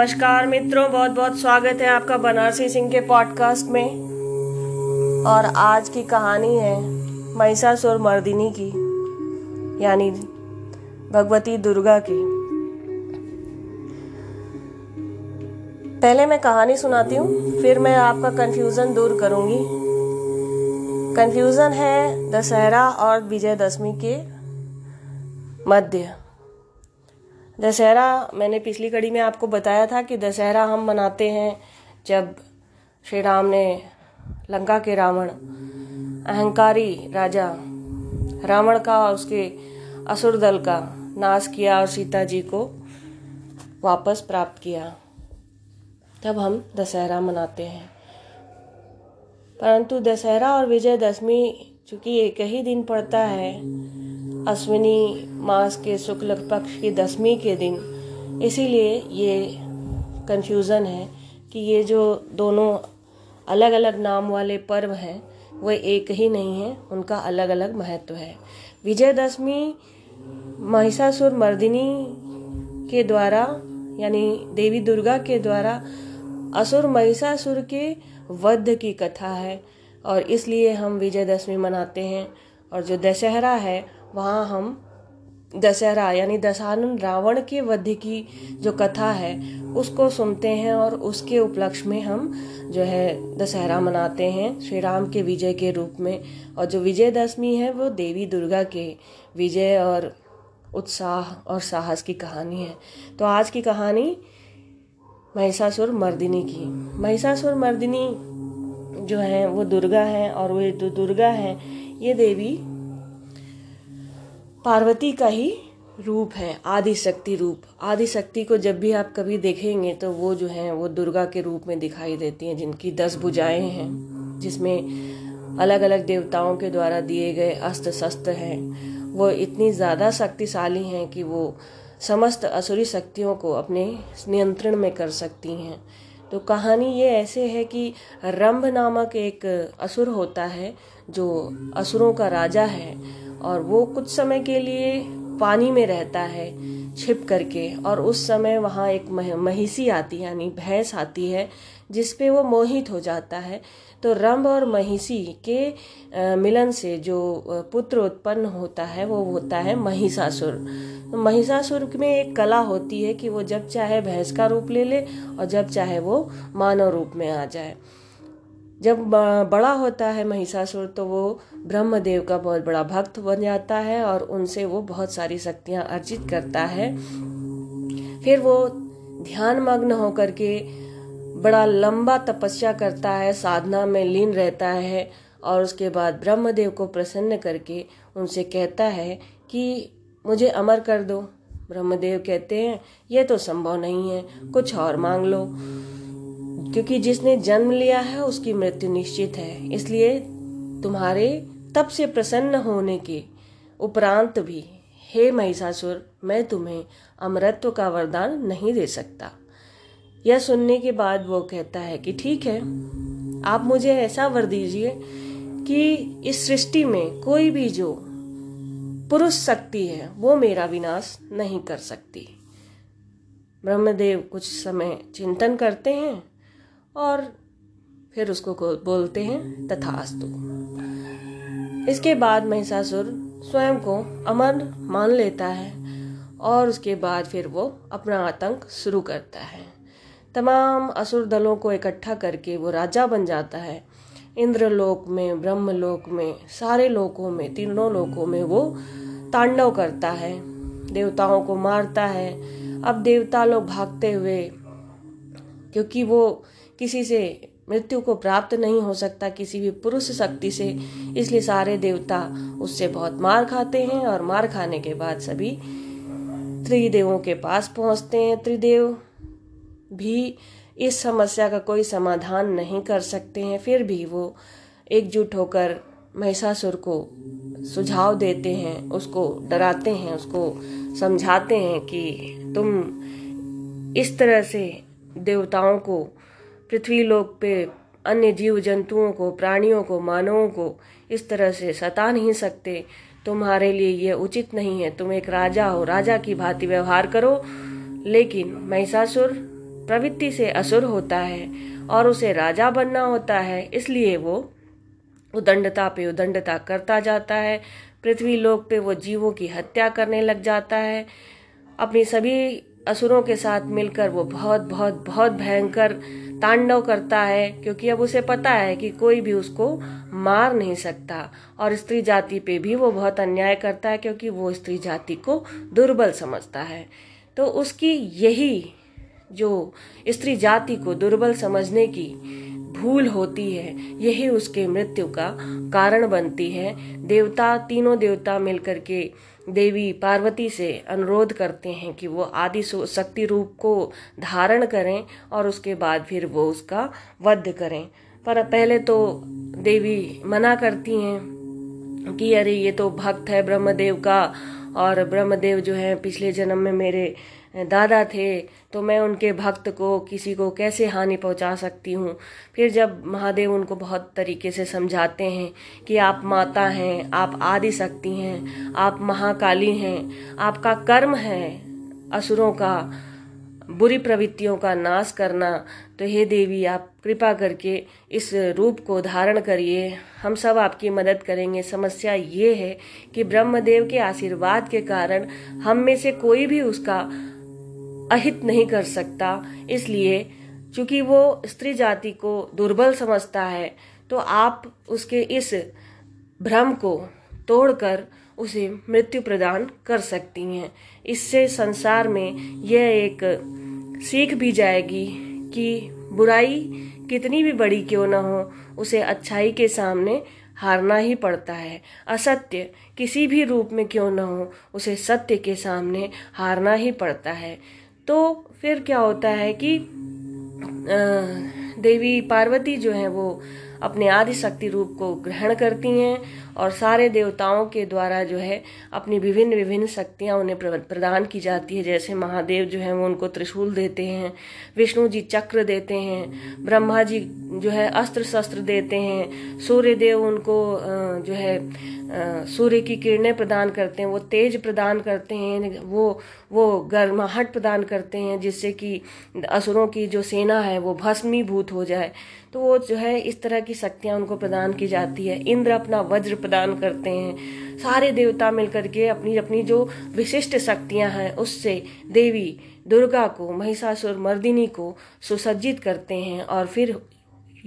नमस्कार मित्रों बहुत बहुत स्वागत है आपका बनारसी सिंह के पॉडकास्ट में। और आज की कहानी है महिषासुर मर्दिनी की, यानी भगवती दुर्गा की। पहले मैं कहानी सुनाती हूँ, फिर मैं आपका कंफ्यूजन दूर करूँगी। कंफ्यूजन है दशहरा और विजयदशमी के मध्य। दशहरा, मैंने पिछली कड़ी में आपको बताया था कि दशहरा हम मनाते हैं जब श्री राम ने लंका के रावण, अहंकारी राजा रावण का और उसके असुर दल का नाश किया और सीता जी को वापस प्राप्त किया। तब हम दशहरा मनाते हैं। परंतु दशहरा और विजयदशमी, चूँकि एक ही दिन पड़ता है अश्विनी मास के शुक्ल पक्ष की दशमी के दिन। इसीलिए ये कंफ्यूजन है कि ये जो दोनों अलग अलग नाम वाले पर्व हैं, वो एक ही नहीं है, उनका अलग अलग महत्व है। विजयदशमी महिषासुर मर्दिनी के द्वारा, यानी देवी दुर्गा के द्वारा असुर महिषासुर के वध की कथा है, और इसलिए हम विजयदशमी मनाते हैं। और जो दशहरा है वहाँ हम दशहरा, यानी दशानन रावण के वध की जो कथा है, उसको सुनते हैं और उसके उपलक्ष्य में हम जो है दशहरा मनाते हैं श्री राम के विजय के रूप में। और जो विजयदशमी है, वो देवी दुर्गा के विजय और उत्साह और साहस की कहानी है। तो आज की कहानी महिषासुर मर्दिनी की। महिषासुर मर्दिनी जो है, वो दुर्गा है और वो जो दुर्गा है, ये देवी पार्वती का ही रूप है आदि शक्ति रूप। आदि शक्ति को जब भी आप कभी देखेंगे तो वो जो है, वो दुर्गा के रूप में दिखाई देती हैं, जिनकी दस भुजाएँ हैं, जिसमें अलग अलग देवताओं के द्वारा दिए गए अस्त्र शस्त्र हैं। वो इतनी ज़्यादा शक्तिशाली हैं कि वो समस्त असुरी शक्तियों को अपने नियंत्रण में कर सकती हैं। तो कहानी ये ऐसे है कि रंभ नामक एक असुर होता है, जो असुरों का राजा है। और वो कुछ समय के लिए पानी में रहता है, छिप करके। और उस समय वहाँ एक महिषी आती है, यानी भैंस आती है, जिस पे वो मोहित हो जाता है। तो रंभ और महिषी के मिलन से जो पुत्र उत्पन्न होता है, वो होता है महिषासुर। तो महिषासुर में एक कला होती है कि वो जब चाहे भैंस का रूप ले ले और जब चाहे वो मानव रूप में आ जाए। जब बड़ा होता है महिषासुर तो वो ब्रह्मदेव का बहुत बड़ा भक्त बन जाता है और उनसे वो बहुत सारी शक्तियाँ अर्जित करता है। फिर वो ध्यान मग्न होकर के बड़ा लंबा तपस्या करता है, साधना में लीन रहता है और उसके बाद ब्रह्मदेव को प्रसन्न करके उनसे कहता है कि मुझे अमर कर दो। ब्रह्मदेव कहते हैं, ये तो संभव नहीं है, कुछ और मांग लो। क्योंकि जिसने जन्म लिया है, उसकी मृत्यु निश्चित है। इसलिए तुम्हारे तब से प्रसन्न होने के उपरांत भी, हे महिषासुर, मैं तुम्हें अमरत्व का वरदान नहीं दे सकता। यह सुनने के बाद वो कहता है कि ठीक है, आप मुझे ऐसा वर दीजिए कि इस सृष्टि में कोई भी जो पुरुष शक्ति है, वो मेरा विनाश नहीं कर सकती। ब्रह्मदेव कुछ समय चिंतन करते हैं और फिर उसको बोलते हैं तथास्तु। इसके बाद महिषासुर स्वयं को अमर मान लेता है और उसके बाद फिर वो अपना आतंक शुरू करता है। तमाम असुर दलों को इकट्ठा करके वो राजा बन जाता है। इंद्रलोक में, ब्रह्मलोक में, सारे लोकों में, तीनों लोकों में वो तांडव करता है। देवताओं को मारता है। अब देवता लोग भागते हुए, क्योंकि वो किसी से मृत्यु को प्राप्त नहीं हो सकता, किसी भी पुरुष शक्ति से। इसलिए सारे देवता उससे बहुत मार खाते हैं और मार खाने के बाद सभी त्रिदेवों के पास पहुँचते हैं। त्रिदेव भी इस समस्या का कोई समाधान नहीं कर सकते हैं, फिर भी वो एकजुट होकर महिषासुर को सुझाव देते हैं, उसको डराते हैं, उसको समझाते हैं कि तुम इस तरह से देवताओं को पृथ्वी लोक पे अन्य जीव जंतुओं को, प्राणियों को, मानवों को इस तरह से सता नहीं सकते। तुम्हारे लिए यह उचित नहीं है। तुम एक राजा हो। राजा की भांति व्यवहार करो। लेकिन महिषासुर प्रवृत्ति से असुर होता है और उसे राजा बनना होता है। इसलिए वो उदंडता पे उदंडता करता जाता है। पृथ्वी लोक पे वो जीवों की हत्या करने लग जाता है। अपनी सभी असुरों के साथ मिलकर वो बहुत बहुत बहुत भयंकर तांडव करता है, क्योंकि अब उसे पता है कि कोई भी उसको मार नहीं सकता। और स्त्री जाति पे भी वो बहुत अन्याय करता है, क्योंकि वो स्त्री जाति को दुर्बल समझता है। तो उसकी यही जो स्त्री जाति को दुर्बल समझने की भूल होती है, यही उसके मृत्यु का कारण बनती है। देवता, तीनों देवता मिलकर के देवी पार्वती से अनुरोध करते हैं कि वो आदि शक्ति रूप को धारण करें और उसके बाद फिर वो उसका वध करें। पर पहले तो देवी मना करती हैं कि अरे ये तो भक्त है, ब्रह्मदेव का और ब्रह्मदेव जो है, पिछले जन्म में मेरे दादा थे तो मैं उनके भक्त को, किसी को कैसे हानि पहुँचा सकती हूँ? फिर जब महादेव उनको बहुत तरीके से समझाते हैं कि आप माता हैं, आप आदि शक्ति हैं, आप महाकाली हैं, आपका कर्म है असुरों का बुरी प्रवृत्तियों का नाश करना तो हे देवी, आप कृपा करके इस रूप को धारण करिए। हम सब आपकी मदद करेंगे। समस्या ये है कि ब्रह्मदेव के आशीर्वाद के कारण हम में से कोई भी उसका अहित नहीं कर सकता। इसलिए चूँकि वो स्त्री जाति को दुर्बल समझता है तो आप उसके इस भ्रम को तोड़कर उसे मृत्यु प्रदान कर सकती हैं। इससे संसार में यह एक सीख भी जाएगी कि बुराई कितनी भी बड़ी क्यों न हो, उसे अच्छाई के सामने हारना ही पड़ता है। असत्य किसी भी रूप में क्यों न हो, उसे सत्य के सामने हारना ही पड़ता है। तो फिर क्या होता है कि देवी पार्वती जो है वो अपने आदि शक्ति रूप को ग्रहण करती हैं और सारे देवताओं के द्वारा जो है, अपनी विभिन्न विभिन्न शक्तियाँ उन्हें प्रदान की जाती है। जैसे महादेव जो है, वो उनको त्रिशूल देते हैं, विष्णु जी चक्र देते हैं, ब्रह्मा जी जो है, अस्त्र शस्त्र देते हैं सूर्य देव उनको जो है सूर्य की किरणें प्रदान करते हैं, वो तेज प्रदान करते हैं, वो वो गर्माहट प्रदान करते हैं, जिससे कि असुरों की जो सेना है, वो भस्मीभूत हो जाए। तो वो जो है, इस तरह की शक्तियाँ उनको प्रदान की जाती है। इंद्र अपना वज्र प्रदान करते हैं। सारे देवता मिलकर के अपनी अपनी जो विशिष्ट शक्तियाँ हैं, उससे देवी दुर्गा को, महिषासुर मर्दिनी को सुसज्जित करते हैं और फिर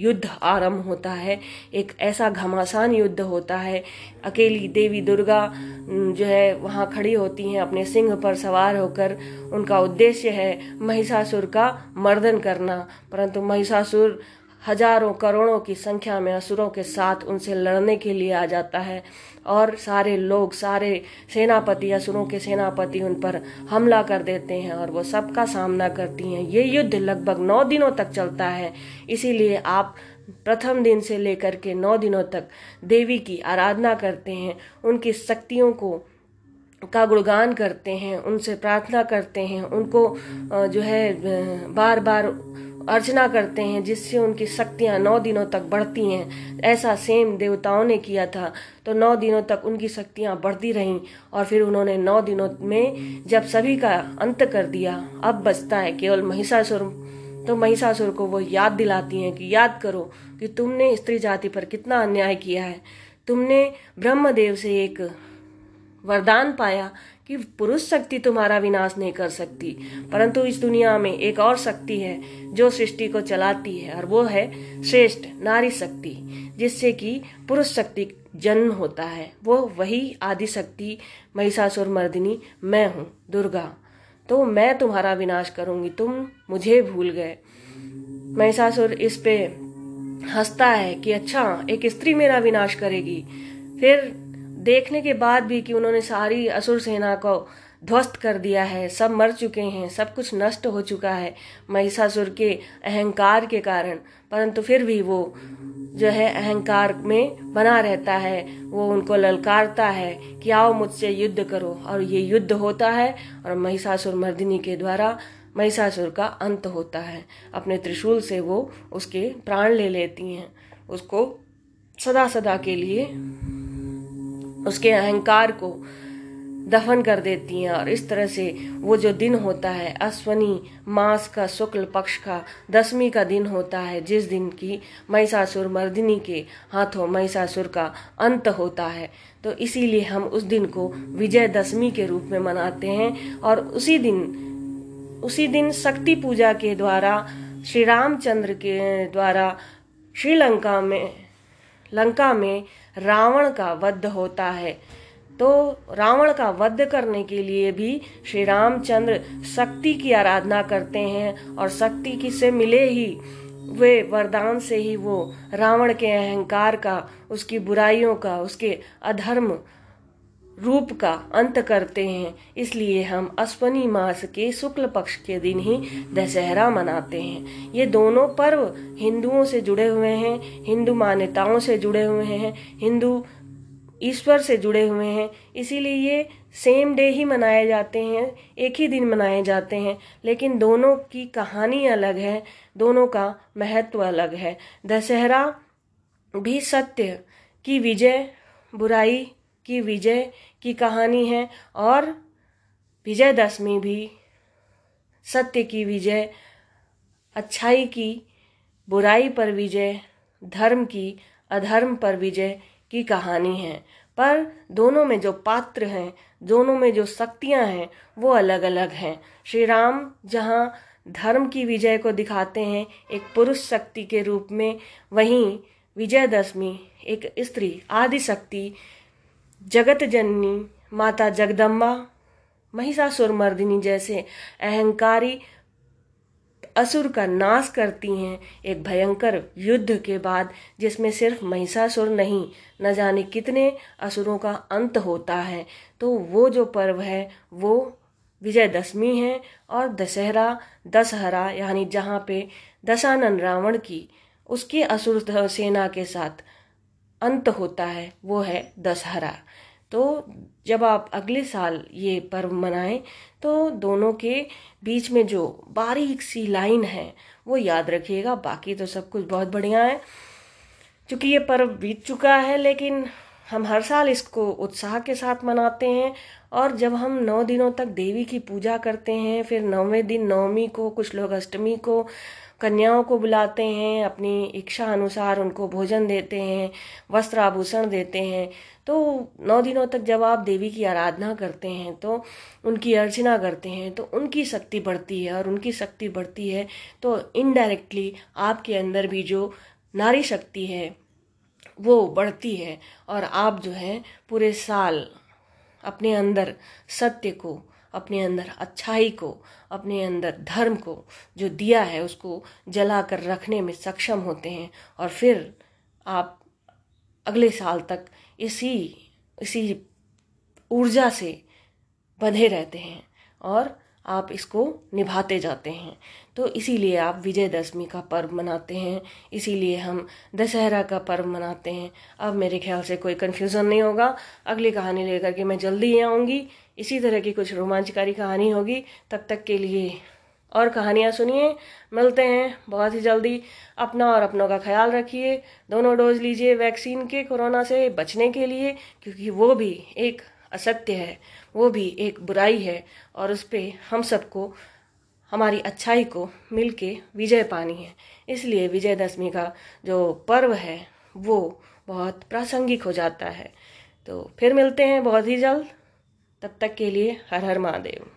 युद्ध आरंभ होता है। एक ऐसा घमासान युद्ध होता है। अकेली देवी दुर्गा जो है, वहाँ खड़ी होती हैं, अपने सिंह पर सवार होकर। उनका उद्देश्य है महिषासुर का मर्दन करना। परंतु महिषासुर हज़ारों करोड़ों की संख्या में असुरों के साथ उनसे लड़ने के लिए आ जाता है और सारे लोग, सारे सेनापति, असुरों के सेनापति उन पर हमला कर देते हैं और वो सबका सामना करती हैं। ये युद्ध लगभग नौ दिनों तक चलता है। इसीलिए आप प्रथम दिन से लेकर के नौ दिनों तक देवी की आराधना करते हैं, उनकी शक्तियों को का गुणगान करते हैं, उनसे प्रार्थना करते हैं, उनको जो है बार बार अर्चना करते हैं, जिससे उनकी शक्तियाँ नौ दिनों तक बढ़ती हैं। ऐसा सेम देवताओं ने किया था। तो नौ दिनों तक उनकी शक्तियाँ बढ़ती रहीं और फिर उन्होंने नौ दिनों में जब सभी का अंत कर दिया, अब बचता है केवल महिषासुर। तो महिषासुर को वो याद दिलाती हैं कि याद करो कि तुमने स्त्री जाति पर कितना अन्याय किया है। तुमने ब्रह्मदेव से एक वरदान पाया कि पुरुष शक्ति तुम्हारा विनाश नहीं कर सकती। परंतु इस दुनिया में एक और शक्ति है, जो सृष्टि को चलाती है, और वो है श्रेष्ठ नारी शक्ति, जिससे कि पुरुष शक्ति जन्म होता है। वो वही आदि शक्ति, महिषासुर मर्दिनी, मैं हूँ, दुर्गा। तो मैं तुम्हारा विनाश करूँगी, तुम मुझे भूल गए। महिषासुर इस पे हंसता है कि अच्छा एक स्त्री मेरा विनाश करेगी। फिर देखने के बाद भी कि उन्होंने सारी असुर सेना को ध्वस्त कर दिया है। सब मर चुके हैं, सब कुछ नष्ट हो चुका है महिषासुर के अहंकार के कारण। परंतु फिर भी वो जो है अहंकार में बना रहता है, वो उनको ललकारता है कि आओ मुझसे युद्ध करो। और ये युद्ध होता है और महिषासुर मर्दिनी के द्वारा महिषासुर का अंत होता है। अपने त्रिशूल से वो उसके प्राण ले लेती हैं, उसको सदा सदा के लिए उसके अहंकार को दफन कर देती हैं और इस तरह से वो जो दिन होता है, अश्वनी मास का, शुक्ल पक्ष का, दसवीं का दिन होता है, जिस दिन की महिषासुर मर्दिनी के हाथों महिषासुर का अंत होता है। तो इसीलिए हम उस दिन को विजय दशमी के रूप में मनाते हैं और उसी दिन उसी दिन शक्ति पूजा के द्वारा, श्री रामचंद्र के द्वारा श्रीलंका में, लंका में रावण का वध होता है। तो रावण का वध करने के लिए भी श्री रामचंद्र शक्ति की आराधना करते हैं और शक्ति की से मिले ही? वे वरदान से ही वो रावण के अहंकार का, उसकी बुराइयों का, उसके अधर्म रूप का अंत करते हैं। इसलिए हम अश्वनी मास के शुक्ल पक्ष के दिन ही दशहरा मनाते हैं। ये दोनों पर्व हिंदुओं से जुड़े हुए हैं, हिंदू मान्यताओं से जुड़े हुए हैं, हिंदू ईश्वर से जुड़े हुए हैं। इसीलिए ये सेम डे ही मनाए जाते हैं, एक ही दिन मनाए जाते हैं। लेकिन दोनों की कहानी अलग है, दोनों का महत्व अलग है। दशहरा भी सत्य की विजय, बुराई की विजय की कहानी है और विजयदशमी भी सत्य की विजय, अच्छाई की, बुराई पर विजय, धर्म की, अधर्म पर विजय की कहानी है। पर दोनों में जो पात्र हैं, दोनों में जो शक्तियाँ हैं, वो अलग अलग हैं। श्री राम जहाँ धर्म की विजय को दिखाते हैं, एक पुरुष शक्ति के रूप में, वहीं विजयदशमी एक स्त्री आदि शक्ति जगत जननी माता जगदम्बा महिषासुर मर्दिनी जैसे अहंकारी असुर का नाश करती हैं एक भयंकर युद्ध के बाद, जिसमें सिर्फ़ महिषासुर नहीं, न जाने कितने असुरों का अंत होता है। तो वो जो पर्व है, वो विजयदशमी है और दशहरा दशहरा, यानी जहाँ पे दशानन रावण की, उसके असुर सेना के साथ अंत होता है, वो है दशहरा। तो जब आप अगले साल ये पर्व मनाएँ तो दोनों के बीच में जो बारीक सी लाइन है, वो याद रखिएगा। बाकी तो सब कुछ बहुत बढ़िया है। क्योंकि ये पर्व बीत चुका है, लेकिन हम हर साल इसको उत्साह के साथ मनाते हैं और जब हम नौ दिनों तक देवी की पूजा करते हैं, फिर नौवें दिन नवमी को, कुछ लोग अष्टमी को कन्याओं को बुलाते हैं, अपनी इच्छा अनुसार उनको भोजन देते हैं वस्त्र आभूषण देते हैं। तो नौ दिनों तक जब आप देवी की आराधना करते हैं तो उनकी अर्चना करते हैं तो उनकी शक्ति बढ़ती है और उनकी शक्ति बढ़ती है तो इनडायरेक्टली आपके अंदर भी जो नारी शक्ति है, वो बढ़ती है। और आप जो है, पूरे साल अपने अंदर सत्य को अपने अंदर अच्छाई को, अपने अंदर धर्म को जो दिया है, उसको जला कर रखने में सक्षम होते हैं। और फिर आप अगले साल तक इसी इसी ऊर्जा से बंधे रहते हैं। और आप इसको निभाते जाते हैं। तो इसीलिए आप विजयदशमी का पर्व मनाते हैं। इसीलिए हम दशहरा का पर्व मनाते हैं। अब मेरे ख्याल से कोई कन्फ्यूज़न नहीं होगा। अगली कहानी लेकर के मैं जल्दी ही आऊँगी। इसी तरह की कुछ रोमांचकारी कहानी होगी। तब तक के लिए और कहानियाँ सुनिए। मिलते हैं बहुत ही जल्दी। अपना और अपनों का ख्याल रखिए। दोनों डोज लीजिए वैक्सीन के कोरोना से बचने के लिए, क्योंकि वो भी एक असत्य है, वो भी एक बुराई है और उस पर हम सबको, हमारी अच्छाई को मिल के विजय पानी है। इसलिए विजयदशमी का जो पर्व है, वो बहुत प्रासंगिक हो जाता है। तो फिर मिलते हैं बहुत ही जल्द। तब तक के लिए हर हर महादेव।